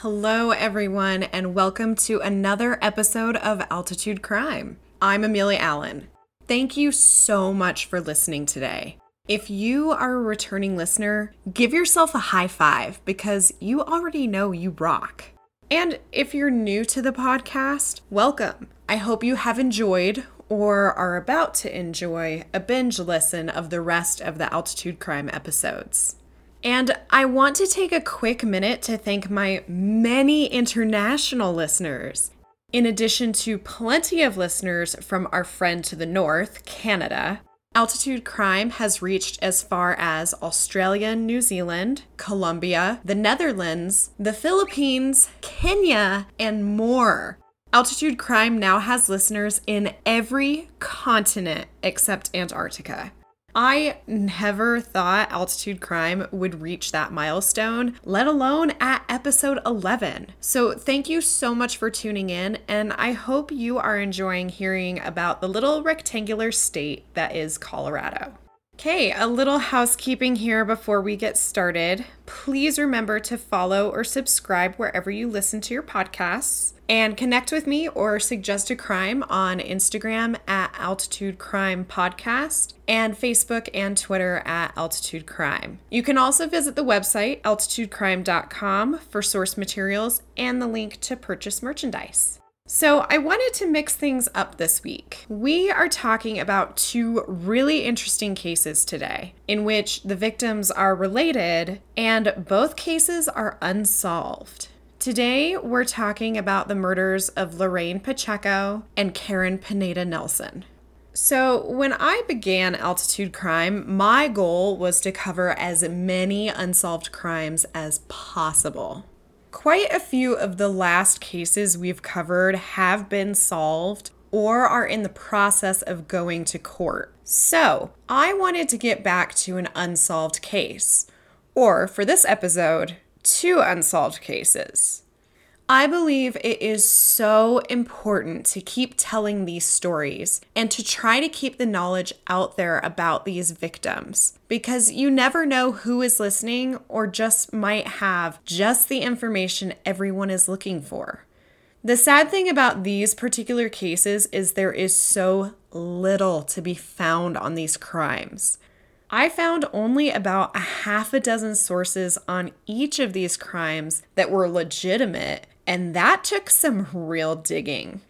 Hello, everyone, and welcome to another episode of Altitude Crime. I'm Amelia Allen. Thank you so much for listening today. If you are a returning listener, give yourself a high five because you already know you rock. And if you're new to the podcast, welcome. I hope you have enjoyed or are about to enjoy a binge listen of the rest of the Altitude Crime episodes. And I want to take a quick minute to thank my many international listeners. In addition to plenty of listeners from our friend to the north, Canada, Altitude Crime has reached as far as Australia, New Zealand, Colombia, the Netherlands, the Philippines, Kenya, and more. Altitude Crime now has listeners in every continent except Antarctica. I never thought Altitude Crime would reach that milestone, let alone at episode 11. So, thank you so much for tuning in, and I hope you are enjoying hearing about the little rectangular state that is Colorado. Okay, a little housekeeping here before we get started. Please remember to follow or subscribe wherever you listen to your podcasts and connect with me or suggest a crime on Instagram at Altitude Crime Podcast and Facebook and Twitter at Altitude Crime. You can also visit the website altitudecrime.com for source materials and the link to purchase merchandise. So, I wanted to mix things up this week. We are talking about two really interesting cases today, in which the victims are related and both cases are unsolved. Today, we're talking about the murders of Lorraine Pacheco and Karen Pineda Nelson. So, when I began Altitude Crime, my goal was to cover as many unsolved crimes as possible. Quite a few of the last cases we've covered have been solved or are in the process of going to court. So, I wanted to get back to an unsolved case, or for this episode, two unsolved cases. I believe it is so important to keep telling these stories and to try to keep the knowledge out there about these victims because you never know who is listening or just might have just the information everyone is looking for. The sad thing about these particular cases is there is so little to be found on these crimes. I found only about a half a dozen sources on each of these crimes that were legitimate and that took some real digging.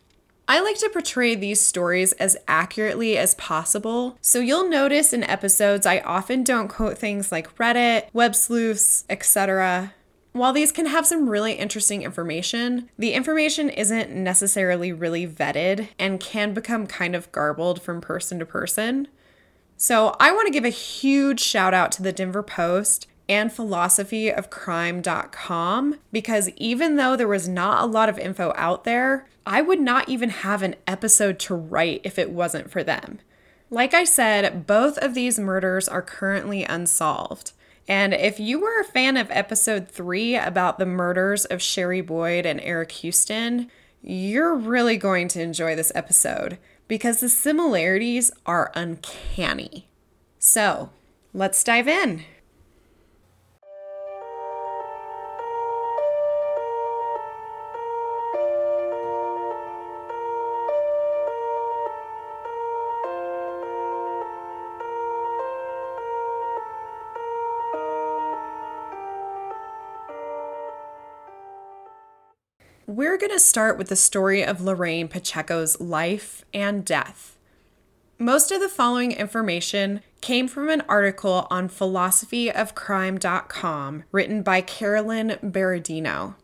I like to portray these stories as accurately as possible, so you'll notice in episodes I often don't quote things like Reddit, web sleuths, etc. While these can have some really interesting information, the information isn't necessarily really vetted and can become kind of garbled from person to person. So, I want to give a huge shout out to the Denver Post and philosophyofcrime.com because even though there was not a lot of info out there, I would not even have an episode to write if it wasn't for them. Like I said, both of these murders are currently unsolved. And if you were a fan of episode three about the murders of Sherry Boyd and Eric Houston, you're really going to enjoy this episode because the similarities are uncanny. So, let's dive in. We're going to start with the story of Lorraine Pacheco's life and death. Most of the following information came from an article on philosophyofcrime.com written by Carolyn Berardino.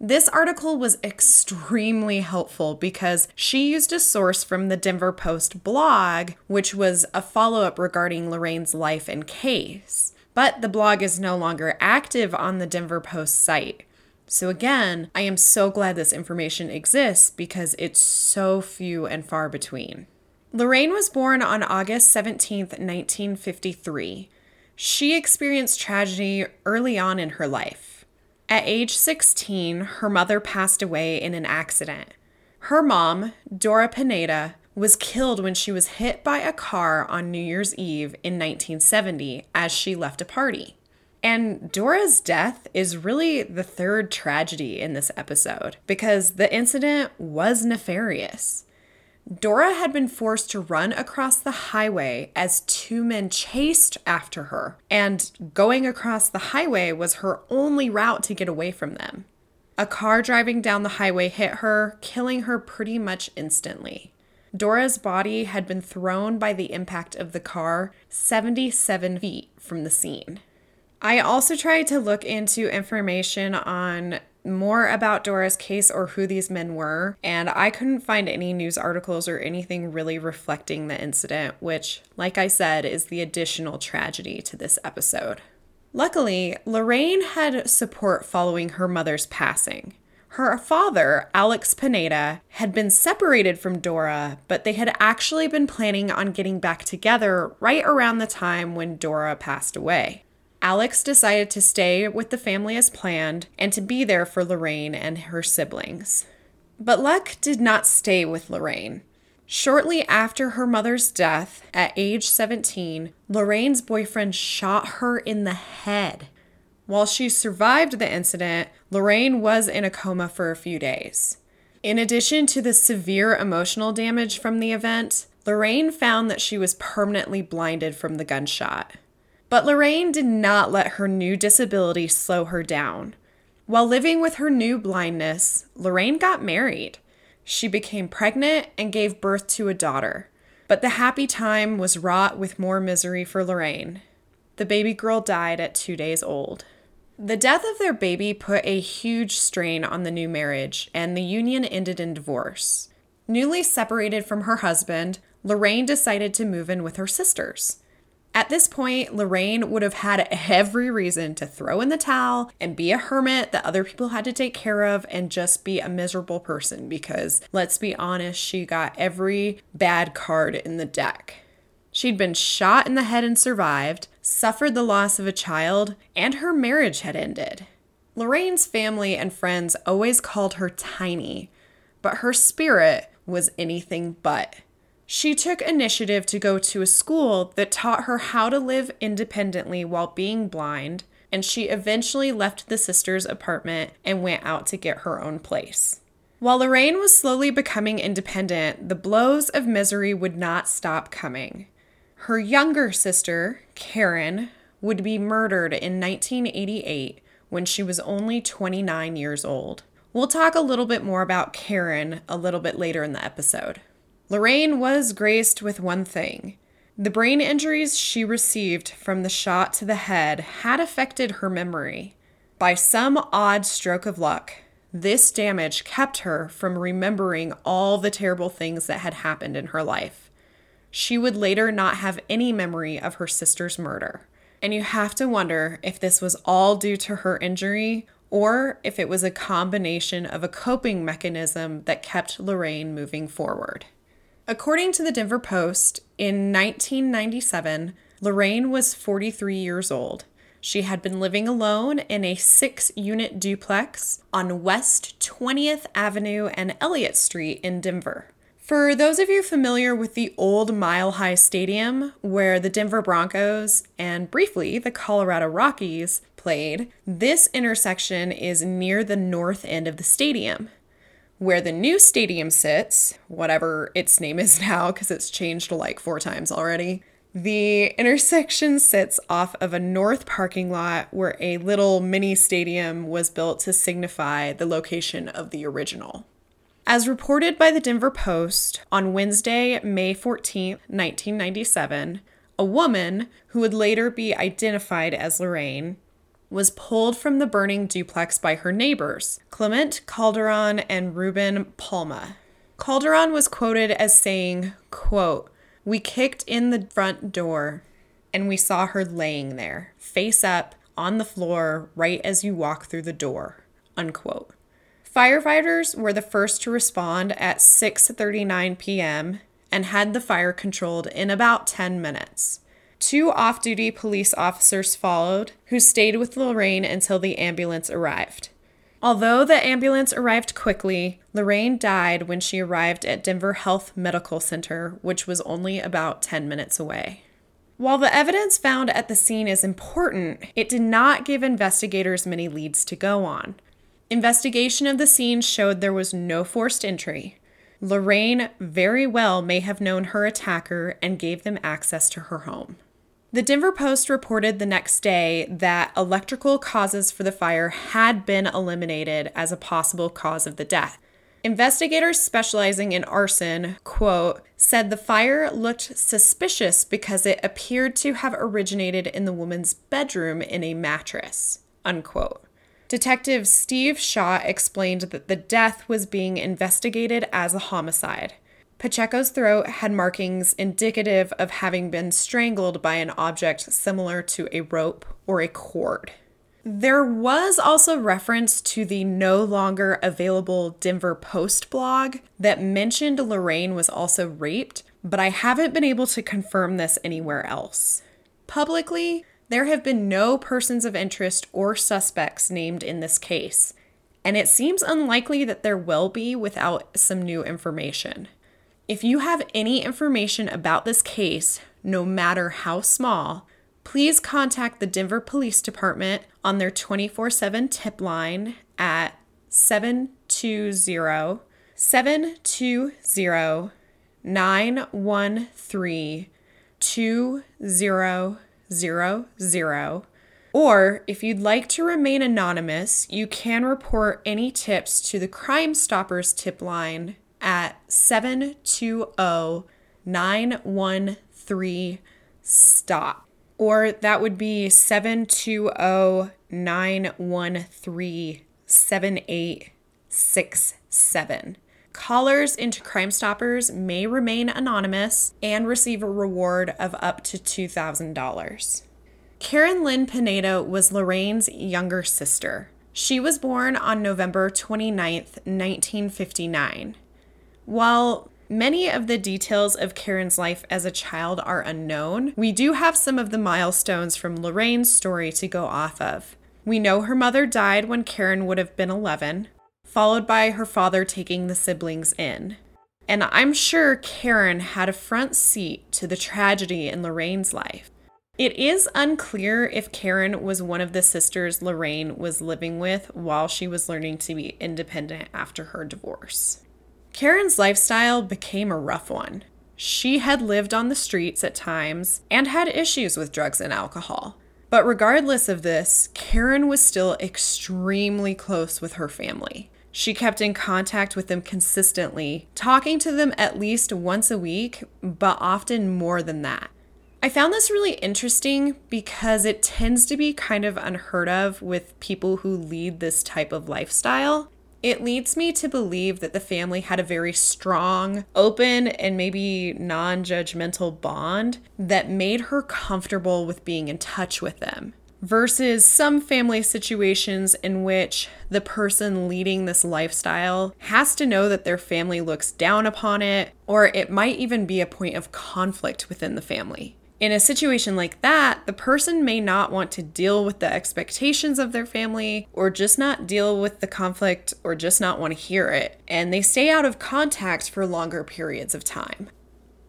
This article was extremely helpful because she used a source from the Denver Post blog, which was a follow up regarding Lorraine's life and case. But the blog is no longer active on the Denver Post site. So, again, I am so glad this information exists because it's so few and far between. Lorraine was born on August 17, 1953. She experienced tragedy early on in her life. At age 16, her mother passed away in an accident. Her mom, Dora Pineda, was killed when she was hit by a car on New Year's Eve in 1970 as she left a party. And Dora's death is really the third tragedy in this episode because the incident was nefarious. Dora had been forced to run across the highway as two men chased after her, and going across the highway was her only route to get away from them. A car driving down the highway hit her, killing her pretty much instantly. Dora's body had been thrown by the impact of the car 77 feet from the scene. I also tried to look into information on more about Dora's case or who these men were, and I couldn't find any news articles or anything really reflecting the incident, which, like I said, is the additional tragedy to this episode. Luckily, Lorraine had support following her mother's passing. Her father, Alex Pineda, had been separated from Dora, but they had actually been planning on getting back together right around the time when Dora passed away. Alex decided to stay with the family as planned and to be there for Lorraine and her siblings. But luck did not stay with Lorraine. Shortly after her mother's death, at age 17, Lorraine's boyfriend shot her in the head. While she survived the incident, Lorraine was in a coma for a few days. In addition to the severe emotional damage from the event, Lorraine found that she was permanently blinded from the gunshot. But Lorraine did not let her new disability slow her down. While living with her new blindness, Lorraine got married. She became pregnant and gave birth to a daughter. But the happy time was wrought with more misery for Lorraine. The baby girl died at two days old. The death of their baby put a huge strain on the new marriage, and the union ended in divorce. Newly separated from her husband, Lorraine decided to move in with her sisters. At this point, Lorraine would have had every reason to throw in the towel and be a hermit that other people had to take care of and just be a miserable person because, let's be honest, she got every bad card in the deck. She'd been shot in the head and survived, suffered the loss of a child, and her marriage had ended. Lorraine's family and friends always called her tiny, but her spirit was anything but. She took initiative to go to a school that taught her how to live independently while being blind, and she eventually left the sister's apartment and went out to get her own place. While Lorraine was slowly becoming independent, the blows of misery would not stop coming. Her younger sister, Karen, would be murdered in 1988 when she was only 29 years old. We'll talk a little bit more about Karen a little bit later in the episode. Lorraine was graced with one thing. The brain injuries she received from the shot to the head had affected her memory. By some odd stroke of luck, this damage kept her from remembering all the terrible things that had happened in her life. She would later not have any memory of her sister's murder. And you have to wonder if this was all due to her injury or if it was a combination of a coping mechanism that kept Lorraine moving forward. According to the Denver Post, in 1997, Lorraine was 43 years old. She had been living alone in a six unit duplex on West 20th Avenue and Elliott Street in Denver. For those of you familiar with the old Mile High Stadium, where the Denver Broncos and briefly the Colorado Rockies played, this intersection is near the north end of the stadium. Where the new stadium sits, whatever its name is now, because it's changed like four times already, the intersection sits off of a north parking lot where a little mini stadium was built to signify the location of the original. As reported by the Denver Post on Wednesday, May 14, 1997, a woman who would later be identified as Lorraine was pulled from the burning duplex by her neighbors, Clement Calderon and Ruben Palma. Calderon was quoted as saying, quote, We kicked in the front door and we saw her laying there, face up, on the floor, right as you walk through the door, unquote. Firefighters were the first to respond at 6:39 p.m. and had the fire controlled in about 10 minutes. Two off duty police officers followed, who stayed with Lorraine until the ambulance arrived. Although the ambulance arrived quickly, Lorraine died when she arrived at Denver Health Medical Center, which was only about 10 minutes away. While the evidence found at the scene is important, it did not give investigators many leads to go on. Investigation of the scene showed there was no forced entry. Lorraine very well may have known her attacker and gave them access to her home. The Denver Post reported the next day that electrical causes for the fire had been eliminated as a possible cause of the death. Investigators specializing in arson, quote, said the fire looked suspicious because it appeared to have originated in the woman's bedroom in a mattress, unquote. Detective Steve Shaw explained that the death was being investigated as a homicide. Pacheco's throat had markings indicative of having been strangled by an object similar to a rope or a cord. There was also reference to the no longer available Denver Post blog that mentioned Lorraine was also raped, but I haven't been able to confirm this anywhere else. Publicly, there have been no persons of interest or suspects named in this case, and it seems unlikely that there will be without some new information. If you have any information about this case, no matter how small, please contact the Denver Police Department on their 24 7 tip line at 720 720 913 2000. Or if you'd like to remain anonymous, you can report any tips to the Crime Stoppers tip line at 720 913 STOP or that would be 720 913 7867. Callers into Crime Stoppers may remain anonymous and receive a reward of up to $2,000. Karen Lynn Pineda was Lorraine's younger sister. She was born on November 29, 1959. While Many of the details of Karen's life as a child are unknown. We do have some of the milestones from Lorraine's story to go off of. We know her mother died when Karen would have been 11, followed by her father taking the siblings in. And I'm sure Karen had a front seat to the tragedy in Lorraine's life. It is unclear if Karen was one of the sisters Lorraine was living with while she was learning to be independent after her divorce. Karen's lifestyle became a rough one. She had lived on the streets at times and had issues with drugs and alcohol. But regardless of this, Karen was still extremely close with her family. She kept in contact with them consistently, talking to them at least once a week, but often more than that. I found this really interesting because it tends to be kind of unheard of with people who lead this type of lifestyle. It leads me to believe that the family had a very strong, open, and maybe non judgmental bond that made her comfortable with being in touch with them. Versus some family situations in which the person leading this lifestyle has to know that their family looks down upon it, or it might even be a point of conflict within the family. In a situation like that, the person may not want to deal with the expectations of their family or just not deal with the conflict or just not want to hear it, and they stay out of contact for longer periods of time.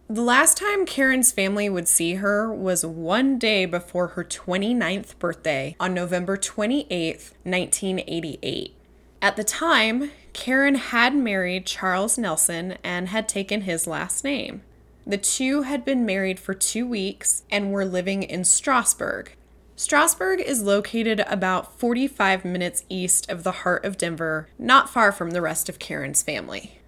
The last time Karen's family would see her was one day before her 29th birthday on November 28, 1988. At the time, Karen had married Charles Nelson and had taken his last name. The two had been married for two weeks and were living in Strasburg. Strasburg is located about 45 minutes east of the heart of Denver, not far from the rest of Karen's family.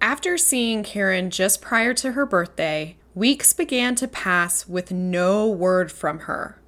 After seeing Karen just prior to her birthday, weeks began to pass with no word from her.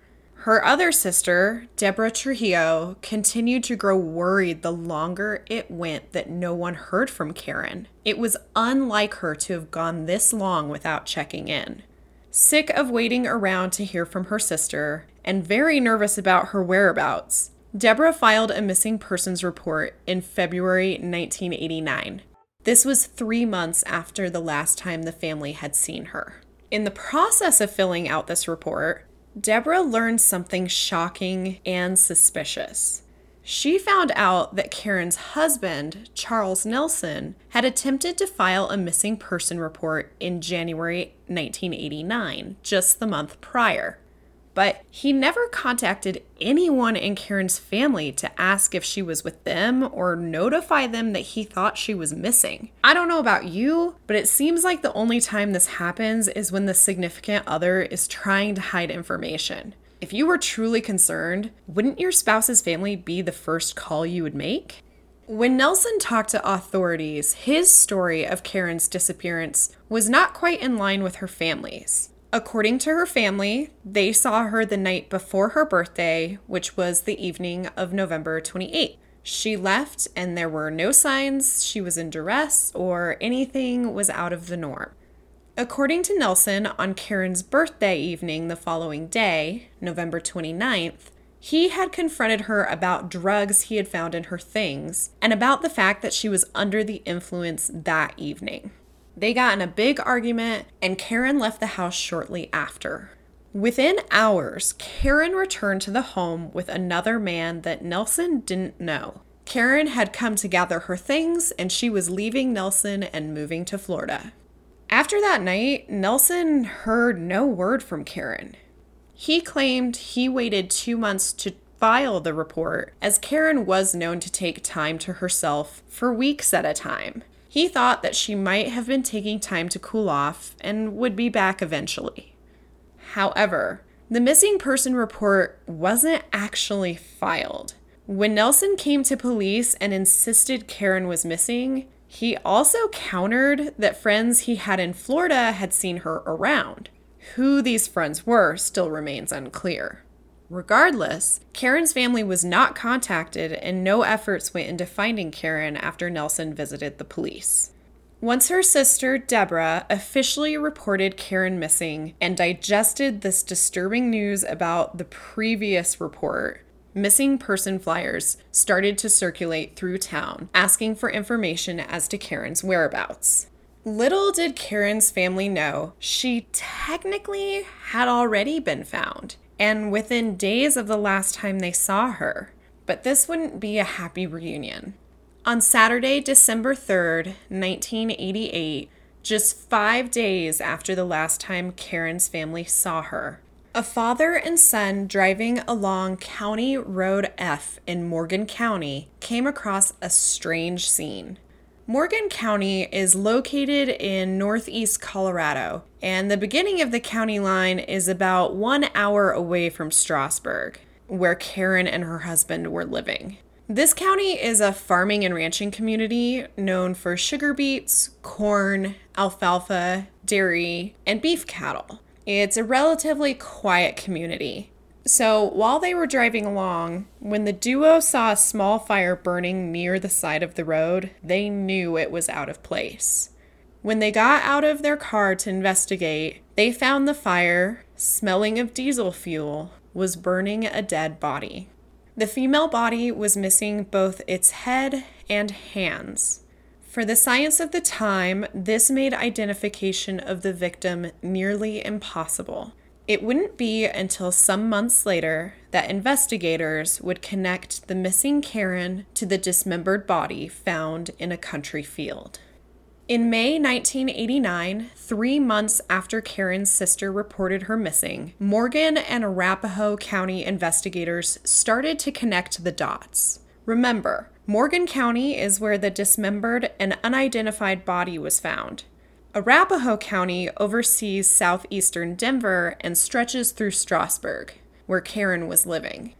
Her other sister, Deborah Trujillo, continued to grow worried the longer it went that no one heard from Karen. It was unlike her to have gone this long without checking in. Sick of waiting around to hear from her sister, and very nervous about her whereabouts, Deborah filed a missing persons report in February 1989. This was three months after the last time the family had seen her. In the process of filling out this report, Deborah learned something shocking and suspicious. she found out that Karen's husband, Charles Nelson, had attempted to file a missing person report in January 1989, just the month prior. But he never contacted anyone in Karen's family to ask if she was with them or notify them that he thought she was missing. I don't know about you, but it seems like the only time this happens is when the significant other is trying to hide information. If you were truly concerned, wouldn't your spouse's family be the first call you would make? When Nelson talked to authorities, his story of Karen's disappearance was not quite in line with her family's. According to her family, they saw her the night before her birthday, which was the evening of November 28th. She left, and there were no signs she was in duress or anything was out of the norm. According to Nelson, on Karen's birthday evening the following day, November 29th, he had confronted her about drugs he had found in her things and about the fact that she was under the influence that evening. They got in a big argument, and Karen left the house shortly after. Within hours, Karen returned to the home with another man that Nelson didn't know. Karen had come to gather her things, and she was leaving Nelson and moving to Florida. After that night, Nelson heard no word from Karen. He claimed he waited two months to file the report, as Karen was known to take time to herself for weeks at a time. He thought that she might have been taking time to cool off and would be back eventually. However, the missing person report wasn't actually filed. When Nelson came to police and insisted Karen was missing, he also countered that friends he had in Florida had seen her around. Who these friends were still remains unclear. Regardless, Karen's family was not contacted and no efforts went into finding Karen after Nelson visited the police. Once her sister, Deborah, officially reported Karen missing and digested this disturbing news about the previous report, missing person flyers started to circulate through town, asking for information as to Karen's whereabouts. Little did Karen's family know she technically had already been found, and within days of the last time they saw her. But this wouldn't be a happy reunion. On Saturday, December 3rd, 1988, just five days after the last time Karen's family saw her, a father and son driving along County Road F in Morgan County came across a strange scene. Morgan County is located in northeast Colorado, and the beginning of the county line is about one hour away from Strasburg, where Karen and her husband were living. This county is a farming and ranching community known for sugar beets, corn, alfalfa, dairy, and beef cattle. It's a relatively quiet community. So while they were driving along, when the duo saw a small fire burning near the side of the road, they knew it was out of place. When they got out of their car to investigate, they found the fire, smelling of diesel fuel, was burning a dead body. The female body was missing both its head and hands. For the science of the time, this made identification of the victim nearly impossible. It wouldn't be until some months later that investigators would connect the missing Karen to the dismembered body found in a country field. In May 1989, three months after Karen's sister reported her missing, Morgan and Arapahoe County investigators started to connect the dots. Remember, Morgan County is where the dismembered and unidentified body was found. Arapahoe County oversees southeastern Denver and stretches through Strasburg, where Karen was living.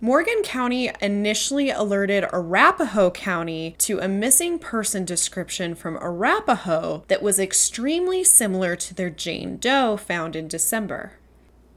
Morgan County initially alerted Arapahoe County to a missing person description from Arapahoe that was extremely similar to their Jane Doe found in December.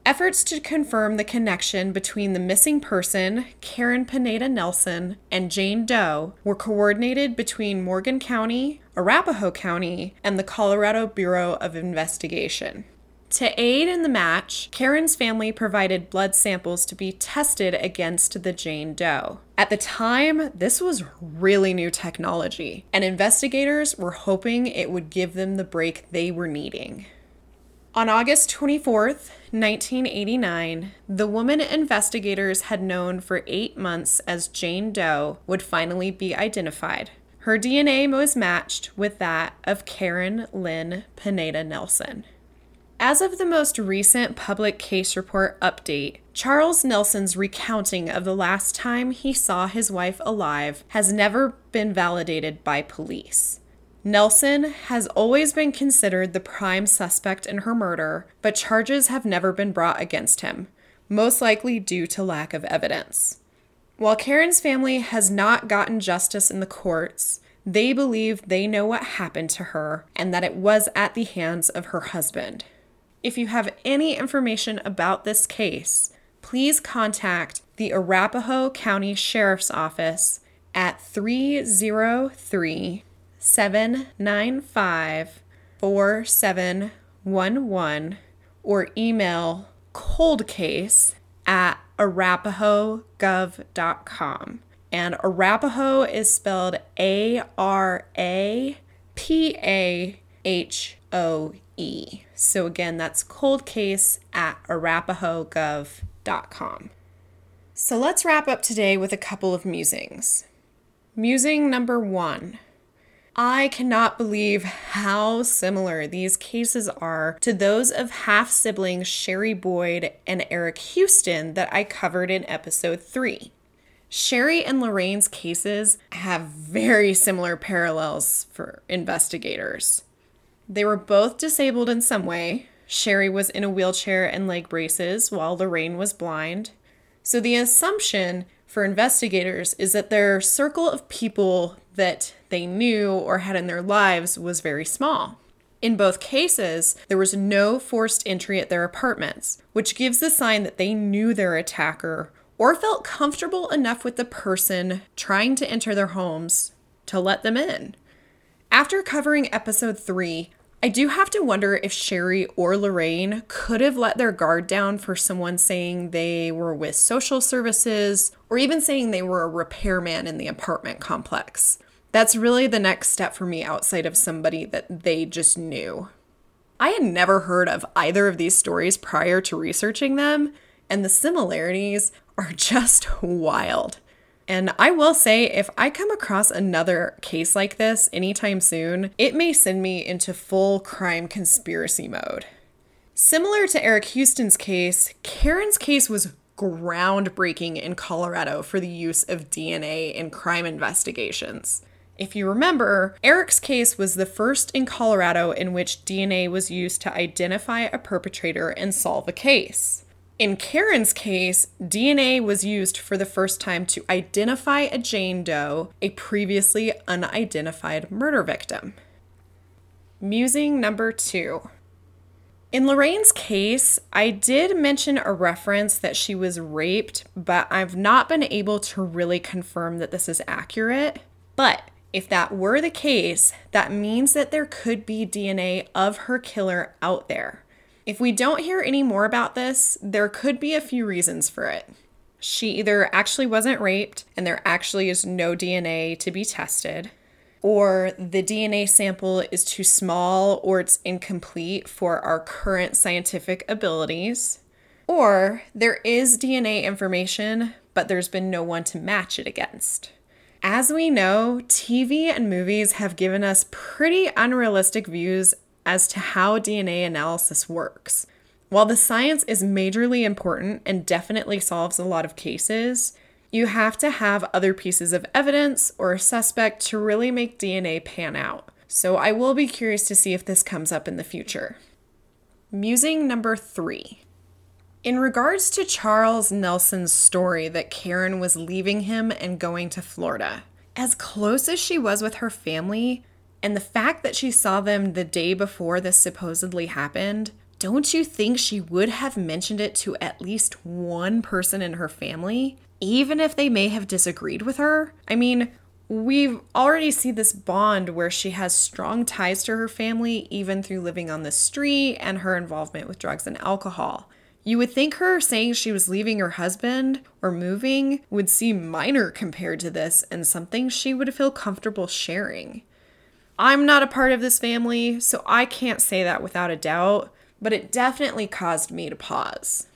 Efforts to confirm the connection between the missing person, Karen Pineda Nelson, and Jane Doe were coordinated between Morgan County, Arapahoe County, and the Colorado Bureau of Investigation. To aid in the match, Karen's family provided blood samples to be tested against the Jane Doe. At the time, this was really new technology, and investigators were hoping it would give them the break they were needing. On August 24th, 1989, the woman investigators had known for eight months as Jane Doe would finally be identified. Her DNA was matched with that of Karen Lynn Pineda Nelson. As of the most recent public case report update, Charles Nelson's recounting of the last time he saw his wife alive has never been validated by police. Nelson has always been considered the prime suspect in her murder, but charges have never been brought against him, most likely due to lack of evidence. While Karen's family has not gotten justice in the courts, they believe they know what happened to her and that it was at the hands of her husband. If you have any information about this case, please contact the Arapahoe County Sheriff's Office at 303 795 4711 or email coldcase at arapahoegov.com. And Arapahoe is spelled A R A P A H O E. So again, that's coldcase at arapahoegov.com. So let's wrap up today with a couple of musings. Musing number one. I cannot believe how similar these cases are to those of half siblings Sherry Boyd and Eric Houston that I covered in episode 3. Sherry and Lorraine's cases have very similar parallels for investigators. They were both disabled in some way. Sherry was in a wheelchair and leg braces, while Lorraine was blind. So the assumption for investigators is that their circle of people that they knew or had in their lives was very small. In both cases, there was no forced entry at their apartments, which gives the sign that they knew their attacker or felt comfortable enough with the person trying to enter their homes to let them in. After covering episode 3, I do have to wonder if Sherry or Lorraine could have let their guard down for someone saying they were with social services or even saying they were a repairman in the apartment complex. That's really the next step for me outside of somebody that they just knew. I had never heard of either of these stories prior to researching them, and the similarities are just wild. And I will say, if I come across another case like this anytime soon, it may send me into full crime conspiracy mode. Similar to Eric Houston's case, Karen's case was groundbreaking in Colorado for the use of DNA in crime investigations. If you remember, Eric's case was the first in Colorado in which DNA was used to identify a perpetrator and solve a case. In Karen's case, DNA was used for the first time to identify a Jane Doe, a previously unidentified murder victim. Musing number two. In Lorraine's case, I did mention a reference that she was raped, but I've not been able to really confirm that this is accurate. But if that were the case, that means that there could be DNA of her killer out there. If we don't hear any more about this, there could be a few reasons for it. She either actually wasn't raped and there actually is no DNA to be tested, or the DNA sample is too small or it's incomplete for our current scientific abilities, or there is DNA information, but there's been no one to match it against. As we know, TV and movies have given us pretty unrealistic views as to how DNA analysis works. While the science is majorly important and definitely solves a lot of cases, you have to have other pieces of evidence or a suspect to really make DNA pan out. So I will be curious to see if this comes up in the future. Musing number three. In regards to Charles Nelson's story that Karen was leaving him and going to Florida, as close as she was with her family, and the fact that she saw them the day before this supposedly happened, don't you think she would have mentioned it to at least one person in her family, even if they may have disagreed with her? I mean, we've already seen this bond where she has strong ties to her family, even through living on the street and her involvement with drugs and alcohol. You would think her saying she was leaving her husband or moving would seem minor compared to this and something she would feel comfortable sharing. I'm not a part of this family, so I can't say that without a doubt. but it definitely caused me to pause.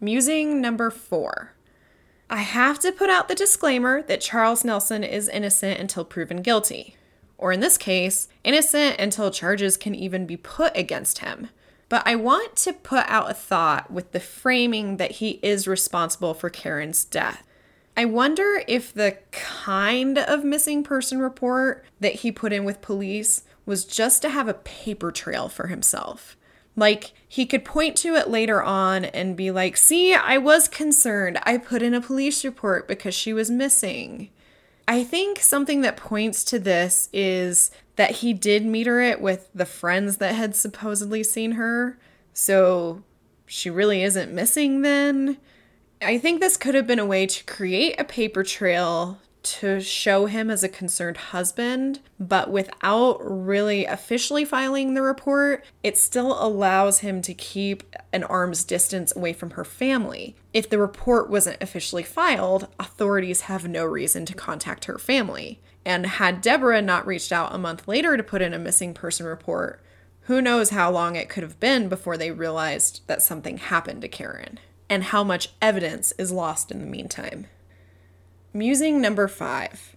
Musing number four. I have to put out the disclaimer that Charles Nelson is innocent until proven guilty, or in this case, innocent until charges can even be put against him. But I want to put out a thought with the framing that he is responsible for Karen's death. I wonder if the kind of missing person report that he put in with police was just to have a paper trail for himself. Like, he could point to it later on and be like, see, I was concerned. I put in a police report because she was missing. I think something that points to this is that he did meter it with the friends that had supposedly seen her. So she really isn't missing then. I think this could have been a way to create a paper trail to show him as a concerned husband, but without really officially filing the report, it still allows him to keep an arm's distance away from her family. If the report wasn't officially filed, authorities have no reason to contact her family. And had Deborah not reached out a month later to put in a missing person report, who knows how long it could have been before they realized that something happened to Karen, and how much evidence is lost in the meantime. Musing number five.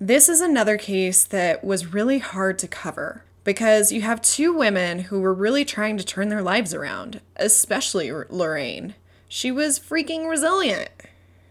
This is another case that was really hard to cover because you have two women who were really trying to turn their lives around, especially Lorraine. She was freaking resilient.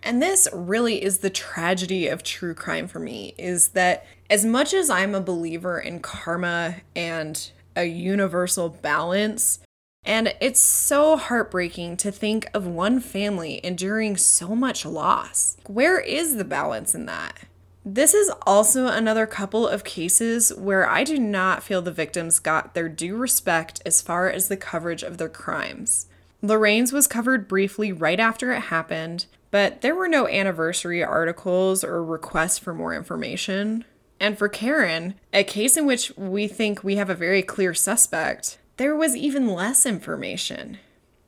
And this really is the tragedy of true crime for me is that as much as I'm a believer in karma and a universal balance, and it's so heartbreaking to think of one family enduring so much loss. Where is the balance in that? This is also another couple of cases where I do not feel the victims got their due respect as far as the coverage of their crimes. Lorraine's was covered briefly right after it happened, but there were no anniversary articles or requests for more information. And for Karen, a case in which we think we have a very clear suspect, there was even less information.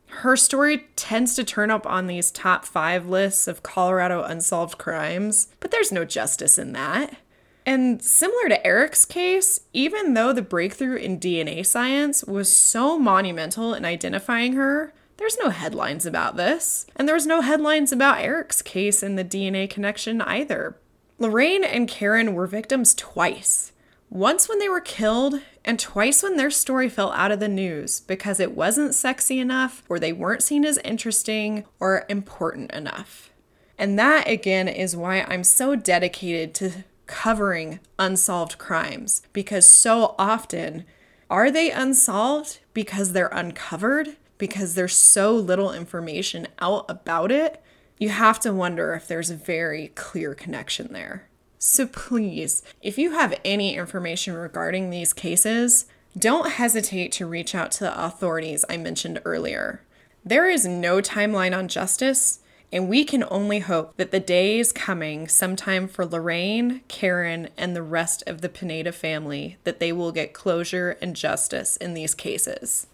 Her story tends to turn up on these top five lists of Colorado unsolved crimes, but there's no justice in that. And similar to Eric's case, even though the breakthrough in DNA science was so monumental in identifying her, there's no headlines about this. And there's no headlines about Eric's case and the DNA connection either. Lorraine and Karen were victims twice. Once when they were killed, and twice when their story fell out of the news because it wasn't sexy enough, or they weren't seen as interesting or important enough. And that, again, is why I'm so dedicated to covering unsolved crimes because so often are they unsolved because they're uncovered, because there's so little information out about it? You have to wonder if there's a very clear connection there. So please, if you have any information regarding these cases, don't hesitate to reach out to the authorities I mentioned earlier. There is no timeline on justice, and we can only hope that the day is coming sometime for Lorraine, Karen, and the rest of the Pineda family that they will get closure and justice in these cases.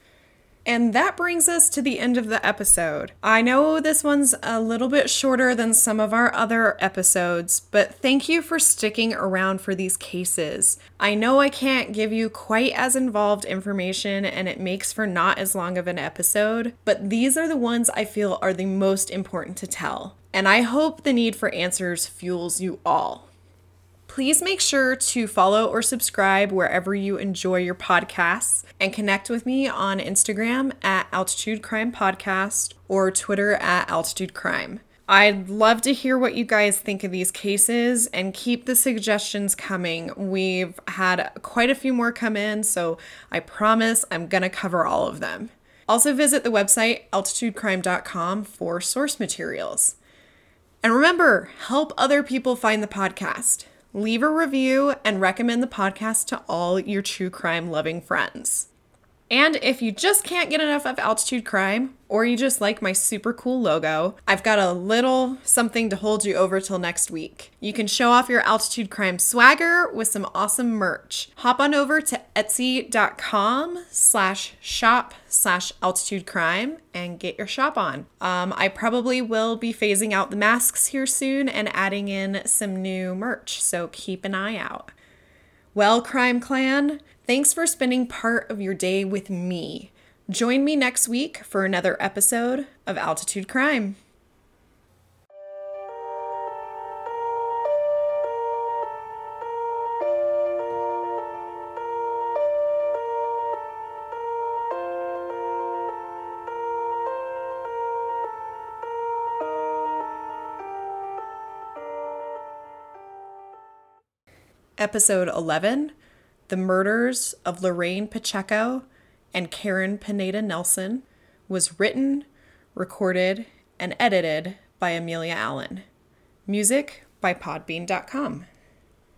And that brings us to the end of the episode. I know this one's a little bit shorter than some of our other episodes, but thank you for sticking around for these cases. I know I can't give you quite as involved information and it makes for not as long of an episode, but these are the ones I feel are the most important to tell. And I hope the need for answers fuels you all. Please make sure to follow or subscribe wherever you enjoy your podcasts and connect with me on Instagram at Altitude Crime Podcast or Twitter at Altitude Crime. I'd love to hear what you guys think of these cases and keep the suggestions coming. We've had quite a few more come in, so I promise I'm going to cover all of them. Also, visit the website altitudecrime.com for source materials. And remember, help other people find the podcast leave a review, and recommend the podcast to all your true crime loving friends. And if you just can't get enough of Altitude Crime, or you just like my super cool logo, I've got a little something to hold you over till next week. You can show off your Altitude Crime swagger with some awesome merch. Hop on over to etsy.com slash shop slash altitude crime and get your shop on. Um, I probably will be phasing out the masks here soon and adding in some new merch, so keep an eye out. Well, Crime Clan, Thanks for spending part of your day with me. Join me next week for another episode of Altitude Crime. Episode 11 The Murders of Lorraine Pacheco and Karen Pineda Nelson was written, recorded, and edited by Amelia Allen. Music by Podbean.com.